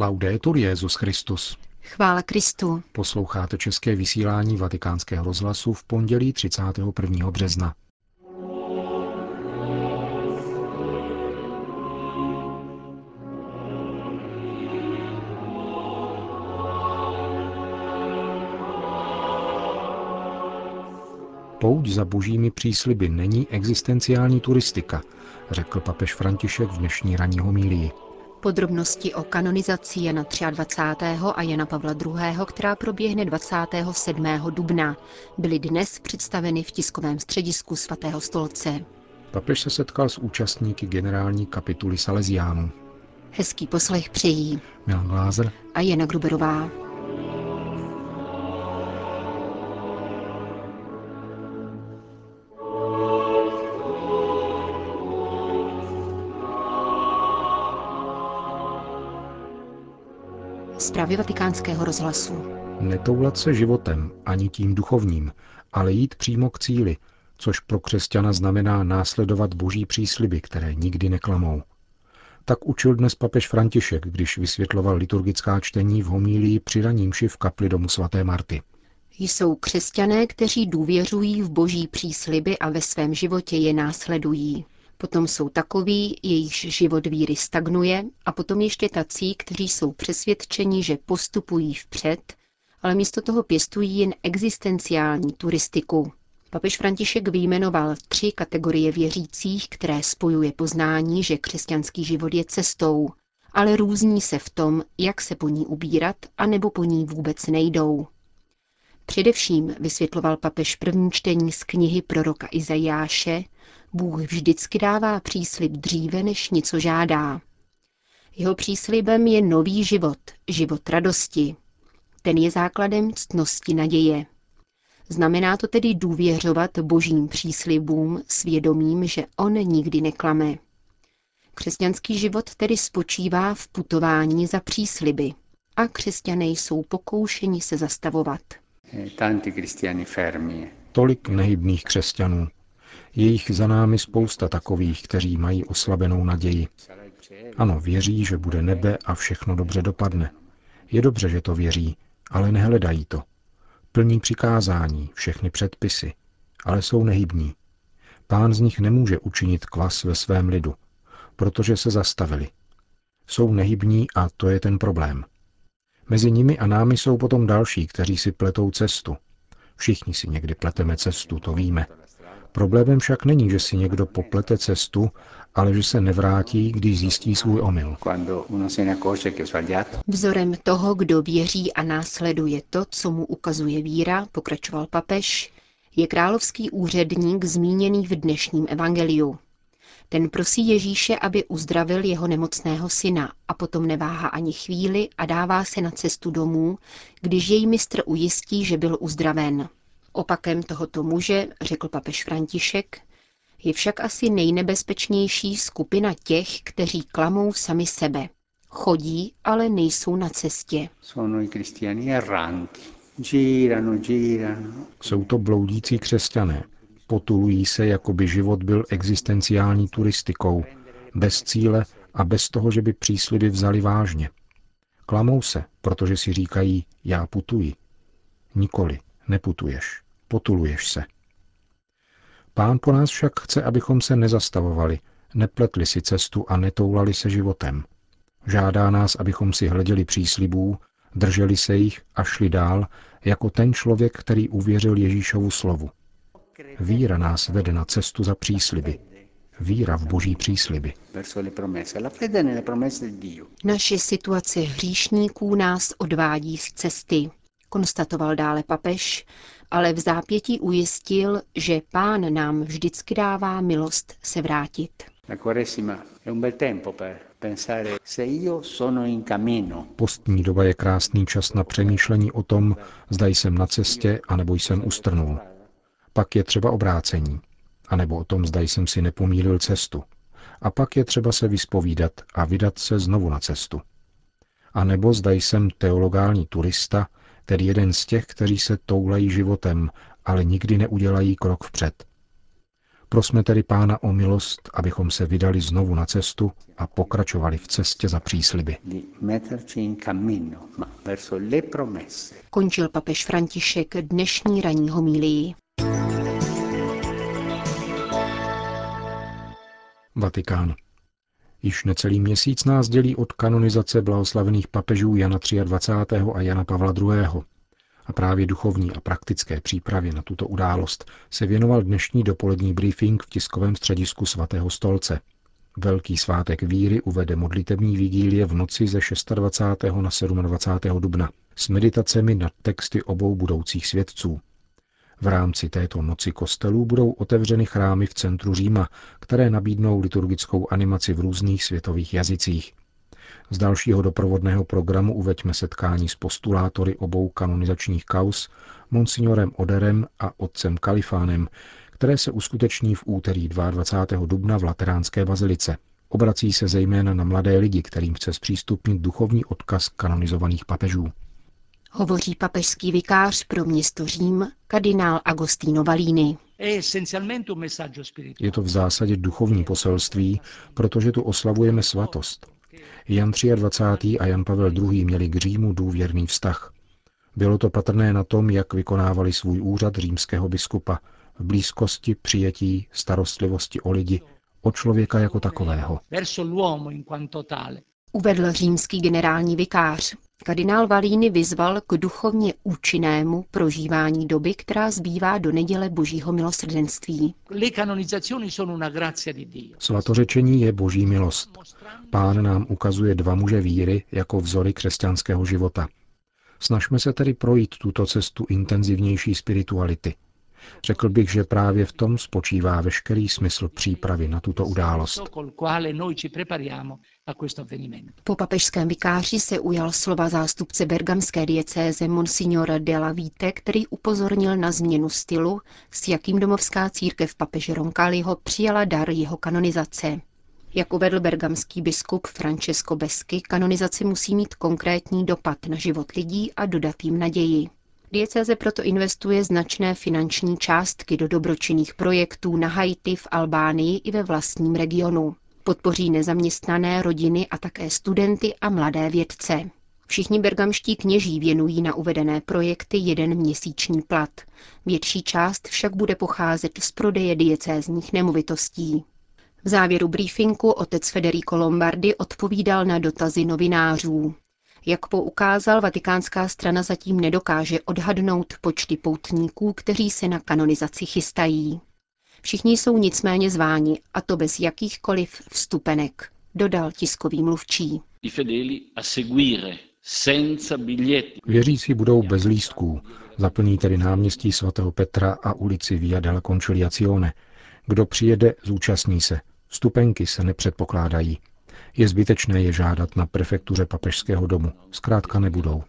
Laudetur Jezus Christus. Chvála Kristu. Posloucháte české vysílání Vatikánského rozhlasu v pondělí 31. března. Pouť za božími přísliby není existenciální turistika, řekl papež František v dnešní ranní homílii. Podrobnosti o kanonizaci Jana 23. a Jana Pavla II., která proběhne 27. dubna, byly dnes představeny v tiskovém středisku svatého stolce. Papež se setkal s účastníky generální kapituly Salesiánů. Hezký poslech přejí Milan Glázer a Jana Gruberová. Zprávy vatikánského rozhlasu. Netoulat se životem, ani tím duchovním, ale jít přímo k cíli, což pro křesťana znamená následovat boží přísliby, které nikdy neklamou. Tak učil dnes papež František, když vysvětloval liturgická čtení v homílii při ranímši v kapli domu svaté Marty. Jsou křesťané, kteří důvěřují v boží přísliby a ve svém životě je následují. Potom jsou takoví, jejichž život víry stagnuje a potom ještě tací, kteří jsou přesvědčeni, že postupují vpřed, ale místo toho pěstují jen existenciální turistiku. Papež František vyjmenoval tři kategorie věřících, které spojuje poznání, že křesťanský život je cestou, ale různí se v tom, jak se po ní ubírat, anebo po ní vůbec nejdou. Především vysvětloval papež první čtení z knihy proroka Izajáše, Bůh vždycky dává příslib dříve, než něco žádá. Jeho příslibem je nový život, život radosti. Ten je základem ctnosti naděje. Znamená to tedy důvěřovat božím příslibům svědomím, že on nikdy neklame. Křesťanský život tedy spočívá v putování za přísliby a křesťané jsou pokoušeni se zastavovat. Tolik nehybných křesťanů, je jich za námi spousta takových, kteří mají oslabenou naději. Ano, věří, že bude nebe a všechno dobře dopadne. Je dobře, že to věří, ale nehledají to. Plní přikázání, všechny předpisy, ale jsou nehybní. Pán z nich nemůže učinit kvas ve svém lidu, protože se zastavili. Jsou nehybní a to je ten problém. Mezi nimi a námi jsou potom další, kteří si pletou cestu. Všichni si někdy pleteme cestu, to víme. Problémem však není, že si někdo poplete cestu, ale že se nevrátí, když zjistí svůj omyl. Vzorem toho, kdo věří a následuje to, co mu ukazuje víra, pokračoval papež, je královský úředník zmíněný v dnešním evangeliu. Ten prosí Ježíše, aby uzdravil jeho nemocného syna a potom neváhá ani chvíli a dává se na cestu domů, když jej mistr ujistí, že byl uzdraven. Opakem tohoto muže, řekl papež František, je však asi nejnebezpečnější skupina těch, kteří klamou sami sebe. Chodí, ale nejsou na cestě. Jsou to bloudící křesťané. Potulují se, jako by život byl existenciální turistikou, bez cíle a bez toho, že by přísliby vzali vážně. Klamou se, protože si říkají, já putuji. Nikoli neputuješ, potuluješ se. Pán po nás však chce, abychom se nezastavovali, nepletli si cestu a netoulali se životem. Žádá nás, abychom si hleděli příslibů, drželi se jich a šli dál, jako ten člověk, který uvěřil Ježíšovu slovu. Víra nás vede na cestu za přísliby. Víra v boží přísliby. Naše situace hříšníků nás odvádí z cesty konstatoval dále papež, ale v zápětí ujistil, že pán nám vždycky dává milost se vrátit. Postní doba je krásný čas na přemýšlení o tom, zda jsem na cestě, anebo jsem ustrnul. Pak je třeba obrácení, anebo o tom, zda jsem si nepomílil cestu. A pak je třeba se vyspovídat a vydat se znovu na cestu. A nebo zda jsem teologální turista, tedy jeden z těch, kteří se toulají životem, ale nikdy neudělají krok vpřed. Prosme tedy Pána o milost, abychom se vydali znovu na cestu a pokračovali v cestě za přísliby. Končil papež František dnešní ranní homílii. Vatikán. Již necelý měsíc nás dělí od kanonizace blahoslavených papežů Jana 23. a Jana Pavla II. A právě duchovní a praktické přípravě na tuto událost se věnoval dnešní dopolední briefing v tiskovém středisku svatého stolce. Velký svátek víry uvede modlitební vigílie v noci ze 26. na 27. dubna s meditacemi nad texty obou budoucích svědců. V rámci této noci kostelů budou otevřeny chrámy v centru Říma, které nabídnou liturgickou animaci v různých světových jazycích. Z dalšího doprovodného programu uveďme setkání s postulátory obou kanonizačních kaus, monsignorem Oderem a otcem Kalifánem, které se uskuteční v úterý 22. dubna v Lateránské bazilice. Obrací se zejména na mladé lidi, kterým chce zpřístupnit duchovní odkaz kanonizovaných papežů. Hovoří papežský vikář pro město Řím, kardinál Agostino Valini. Je to v zásadě duchovní poselství, protože tu oslavujeme svatost. Jan 23. a Jan Pavel II. měli k Římu důvěrný vztah. Bylo to patrné na tom, jak vykonávali svůj úřad římského biskupa v blízkosti, přijetí, starostlivosti o lidi, o člověka jako takového. Uvedl římský generální vikář. Kardinál Valíny vyzval k duchovně účinnému prožívání doby, která zbývá do neděle božího milosrdenství. Svatořečení je boží milost. Pán nám ukazuje dva muže víry jako vzory křesťanského života. Snažme se tedy projít tuto cestu intenzivnější spirituality. Řekl bych, že právě v tom spočívá veškerý smysl přípravy na tuto událost. Po papežském vikáři se ujal slova zástupce bergamské diecéze Monsignora de la Vite, který upozornil na změnu stylu, s jakým domovská církev papeže Roncalliho přijala dar jeho kanonizace. Jak uvedl bergamský biskup Francesco Besky, kanonizace musí mít konkrétní dopad na život lidí a dodat jim naději. Diecéze proto investuje značné finanční částky do dobročinných projektů na Haiti, v Albánii i ve vlastním regionu. Podpoří nezaměstnané rodiny a také studenty a mladé vědce. Všichni bergamští kněží věnují na uvedené projekty jeden měsíční plat. Větší část však bude pocházet z prodeje diecézních nemovitostí. V závěru briefingu otec Federico Lombardi odpovídal na dotazy novinářů. Jak poukázal, vatikánská strana zatím nedokáže odhadnout počty poutníků, kteří se na kanonizaci chystají. Všichni jsou nicméně zváni, a to bez jakýchkoliv vstupenek, dodal tiskový mluvčí. Věřící budou bez lístků, zaplní tedy náměstí svatého Petra a ulici Via della Conciliazione. Kdo přijede, zúčastní se. Vstupenky se nepředpokládají. Je zbytečné je žádat na prefektuře papežského domu. Zkrátka nebudou.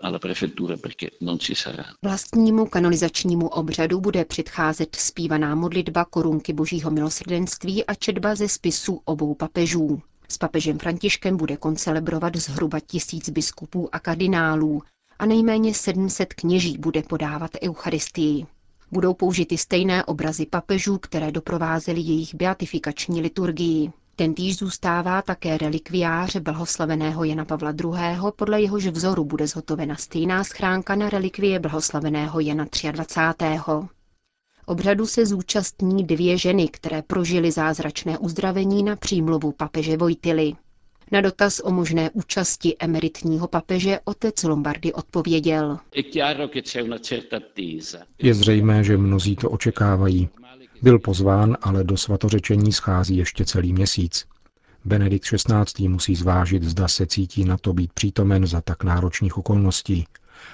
Vlastnímu kanonizačnímu obřadu bude předcházet zpívaná modlitba korunky božího milosrdenství a četba ze spisů obou papežů. S papežem Františkem bude koncelebrovat zhruba tisíc biskupů a kardinálů a nejméně 700 kněží bude podávat eucharistii. Budou použity stejné obrazy papežů, které doprovázely jejich beatifikační liturgii. Tentýž zůstává také relikviář blahoslaveného Jana Pavla II., podle jehož vzoru bude zhotovena stejná schránka na relikvie blahoslaveného Jana 23. Obřadu se zúčastní dvě ženy, které prožily zázračné uzdravení na přímluvu papeže Vojtily. Na dotaz o možné účasti emeritního papeže otec Lombardy odpověděl. Je zřejmé, že mnozí to očekávají. Byl pozván, ale do svatořečení schází ještě celý měsíc. Benedikt XVI. musí zvážit, zda se cítí na to být přítomen za tak náročných okolností.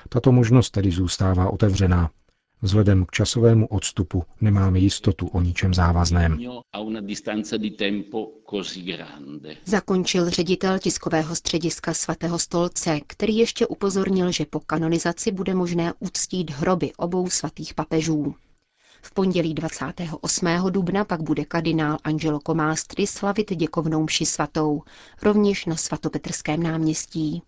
Tato možnost tedy zůstává otevřená. Vzhledem k časovému odstupu nemáme jistotu o ničem závazném. Zakončil ředitel tiskového střediska svatého stolce, který ještě upozornil, že po kanonizaci bude možné uctít hroby obou svatých papežů. V pondělí 28. dubna pak bude kardinál Angelo Comastri slavit děkovnou mši svatou, rovněž na svatopetrském náměstí.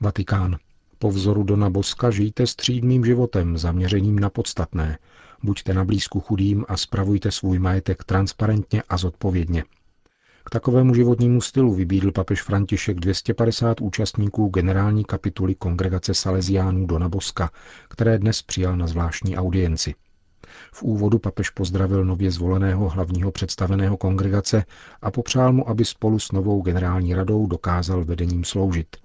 Vatikán. Po vzoru Dona Boska žijte střídmým životem, zaměřením na podstatné. Buďte na blízku chudým a spravujte svůj majetek transparentně a zodpovědně. K takovému životnímu stylu vybídl papež František 250 účastníků generální kapituly kongregace Salesiánů Dona Boska, které dnes přijal na zvláštní audienci. V úvodu papež pozdravil nově zvoleného hlavního představeného kongregace a popřál mu, aby spolu s novou generální radou dokázal vedením sloužit.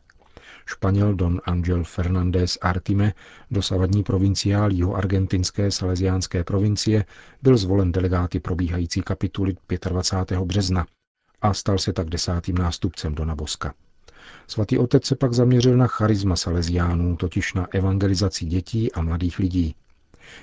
Španěl Don Angel Fernández Artime, dosavadní provinciál jeho argentinské salesiánské provincie, byl zvolen delegáty probíhající kapituly 25. března a stal se tak desátým nástupcem Dona Boska. Svatý otec se pak zaměřil na charisma salesiánů, totiž na evangelizaci dětí a mladých lidí.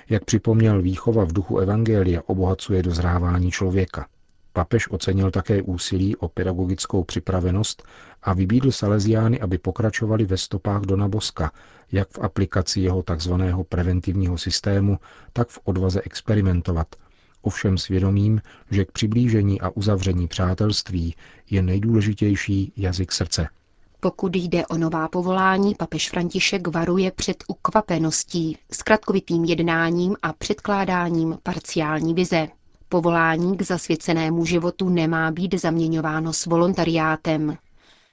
Jak připomněl, výchova v duchu evangelia obohacuje dozrávání člověka. Papež ocenil také úsilí o pedagogickou připravenost a vybídl Salesiány, aby pokračovali ve stopách Dona Boska, jak v aplikaci jeho tzv. preventivního systému, tak v odvaze experimentovat, ovšem svědomím, že k přiblížení a uzavření přátelství je nejdůležitější jazyk srdce. Pokud jde o nová povolání, papež František varuje před ukvapeností, zkratkovitým jednáním a předkládáním parciální vize. Povolání k zasvěcenému životu nemá být zaměňováno s volontariátem.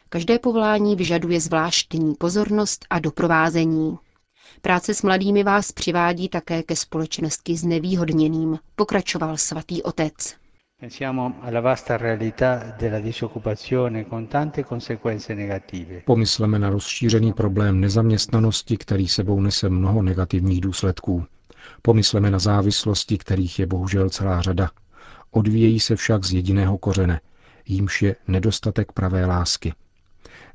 Každé povolání vyžaduje zvláštní pozornost a doprovázení. Práce s mladými vás přivádí také ke společnosti s nevýhodněným, pokračoval svatý otec. Pomysleme na rozšířený problém nezaměstnanosti, který sebou nese mnoho negativních důsledků. Pomysleme na závislosti, kterých je bohužel celá řada. Odvíjejí se však z jediného kořene, jímž je nedostatek pravé lásky.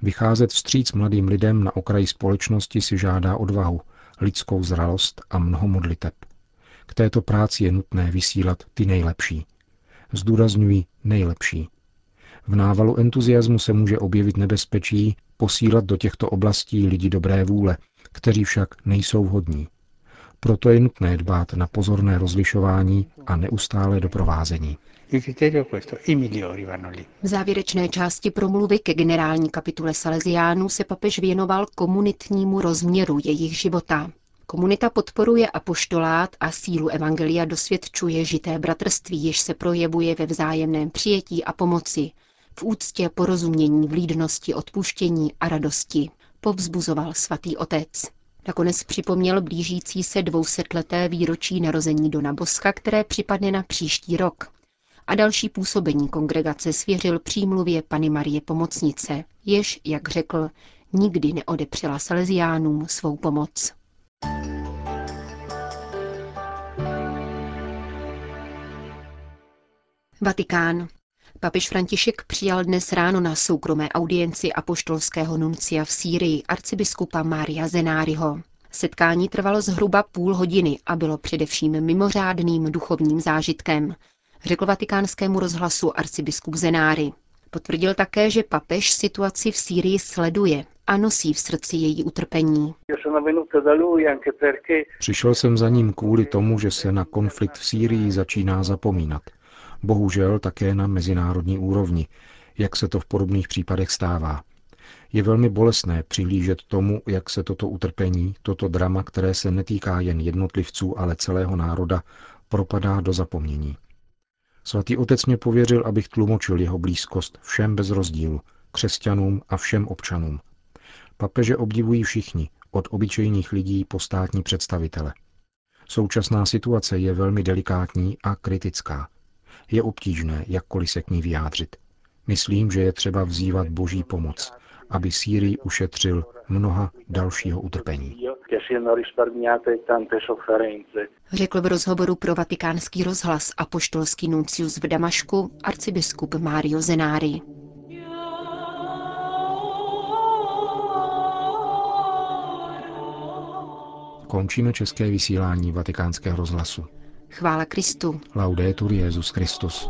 Vycházet vstříc mladým lidem na okraji společnosti si žádá odvahu, lidskou zralost a mnoho modliteb. K této práci je nutné vysílat ty nejlepší. Zdůrazňují nejlepší. V návalu entuziasmu se může objevit nebezpečí posílat do těchto oblastí lidi dobré vůle, kteří však nejsou vhodní. Proto je nutné dbát na pozorné rozlišování a neustále doprovázení. V závěrečné části promluvy ke generální kapitule Salesiánů se papež věnoval komunitnímu rozměru jejich života. Komunita podporuje apoštolát a sílu Evangelia dosvědčuje žité bratrství, jež se projevuje ve vzájemném přijetí a pomoci, v úctě, porozumění, vlídnosti, odpuštění a radosti, povzbuzoval svatý otec. Nakonec připomněl blížící se dvousetleté výročí narození Dona Boska, které připadne na příští rok. A další působení kongregace svěřil přímluvě Pany Marie Pomocnice, jež, jak řekl, nikdy neodepřela Salesiánům svou pomoc. Vatikán. Papež František přijal dnes ráno na soukromé audienci apoštolského nuncia v Sýrii arcibiskupa Mária Zenáriho. Setkání trvalo zhruba půl hodiny a bylo především mimořádným duchovním zážitkem, řekl vatikánskému rozhlasu arcibiskup Zenári. Potvrdil také, že papež situaci v Sýrii sleduje a nosí v srdci její utrpení. Přišel jsem za ním kvůli tomu, že se na konflikt v Sýrii začíná zapomínat bohužel také na mezinárodní úrovni, jak se to v podobných případech stává. Je velmi bolestné přihlížet tomu, jak se toto utrpení, toto drama, které se netýká jen jednotlivců, ale celého národa, propadá do zapomnění. Svatý otec mě pověřil, abych tlumočil jeho blízkost všem bez rozdílu, křesťanům a všem občanům. Papeže obdivují všichni, od obyčejných lidí po státní představitele. Současná situace je velmi delikátní a kritická je obtížné jakkoliv se k ní vyjádřit. Myslím, že je třeba vzývat boží pomoc, aby Sýrii ušetřil mnoha dalšího utrpení. Řekl v rozhovoru pro vatikánský rozhlas a poštolský nuncius v Damašku arcibiskup Mario Zenári. Končíme české vysílání vatikánského rozhlasu. Chvála Kristu. Laudetur Jezus Christus.